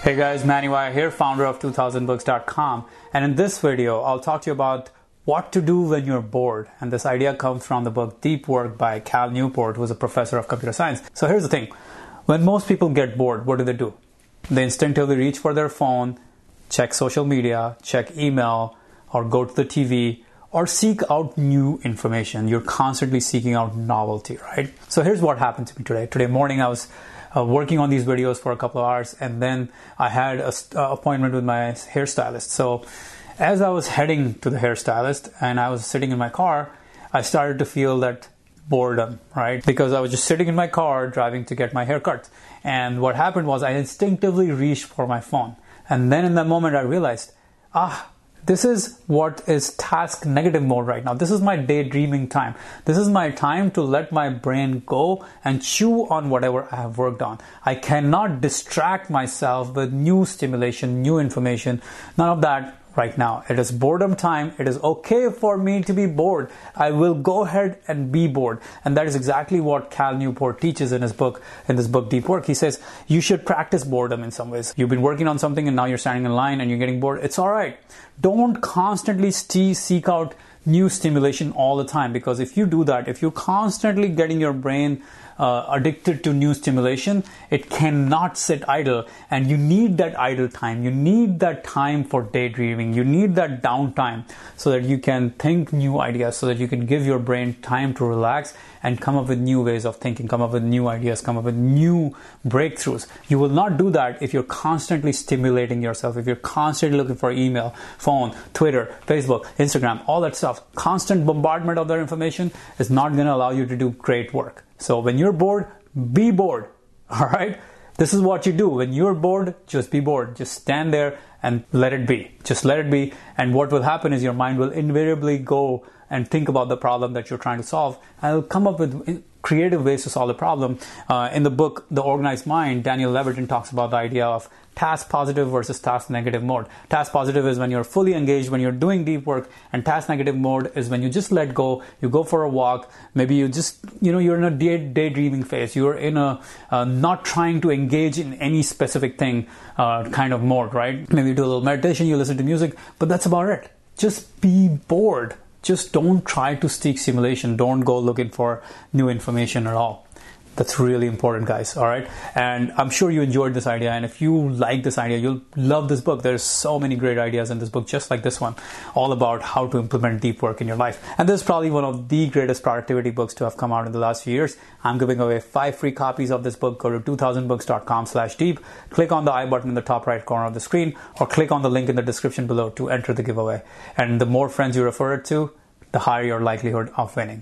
Hey guys, Manny Wire here, founder of 2000books.com. And in this video, I'll talk to you about what to do when you're bored. And this idea comes from the book Deep Work by Cal Newport, who's a professor of computer science. So here's the thing when most people get bored, what do they do? They instinctively reach for their phone, check social media, check email, or go to the TV, or seek out new information. You're constantly seeking out novelty, right? So here's what happened to me today. Today morning, I was uh, working on these videos for a couple of hours, and then I had an uh, appointment with my hairstylist. So as I was heading to the hairstylist and I was sitting in my car, I started to feel that boredom, right? Because I was just sitting in my car driving to get my hair cut. And what happened was I instinctively reached for my phone. And then in that moment, I realized, ah, this is what is task negative mode right now. This is my daydreaming time. This is my time to let my brain go and chew on whatever I have worked on. I cannot distract myself with new stimulation, new information. None of that right now. It is boredom time. It is okay for me to be bored. I will go ahead and be bored. And that is exactly what Cal Newport teaches in his book, in this book, Deep Work. He says you should practice boredom in some ways. You've been working on something and now you're standing in line and you're getting bored. It's all right. Don't constantly seek out new stimulation all the time because if you do that, if you're constantly getting your brain uh, addicted to new stimulation, it cannot sit idle. And you need that idle time. You need that time for daydreaming. You need that downtime so that you can think new ideas, so that you can give your brain time to relax and come up with new ways of thinking, come up with new ideas, come up with new breakthroughs. You will not do that if you're constantly stimulating yourself, if you're constantly looking for email, phone, Twitter, Facebook, Instagram, all that stuff. Constant bombardment of that information is not going to allow you to do great work. So when you're bored, be bored. All right? This is what you do. When you're bored, just be bored. Just stand there and let it be. Just let it be. And what will happen is your mind will invariably go and think about the problem that you're trying to solve and it'll come up with creative ways to solve the problem. Uh, in the book, The Organized Mind, Daniel Levitin talks about the idea of task positive versus task negative mode. Task positive is when you're fully engaged, when you're doing deep work, and task negative mode is when you just let go, you go for a walk, maybe you just, you know, you're in a day, daydreaming phase, you're in a uh, not trying to engage in any specific thing uh, kind of mode, right? Maybe you do a little meditation, you listen to music, but that's about it. Just be bored just don't try to seek simulation. Don't go looking for new information at all. That's really important, guys. All right. And I'm sure you enjoyed this idea. And if you like this idea, you'll love this book. There's so many great ideas in this book, just like this one, all about how to implement deep work in your life. And this is probably one of the greatest productivity books to have come out in the last few years. I'm giving away five free copies of this book. Go to 2000books.com slash deep. Click on the I button in the top right corner of the screen or click on the link in the description below to enter the giveaway. And the more friends you refer it to, the higher your likelihood of winning.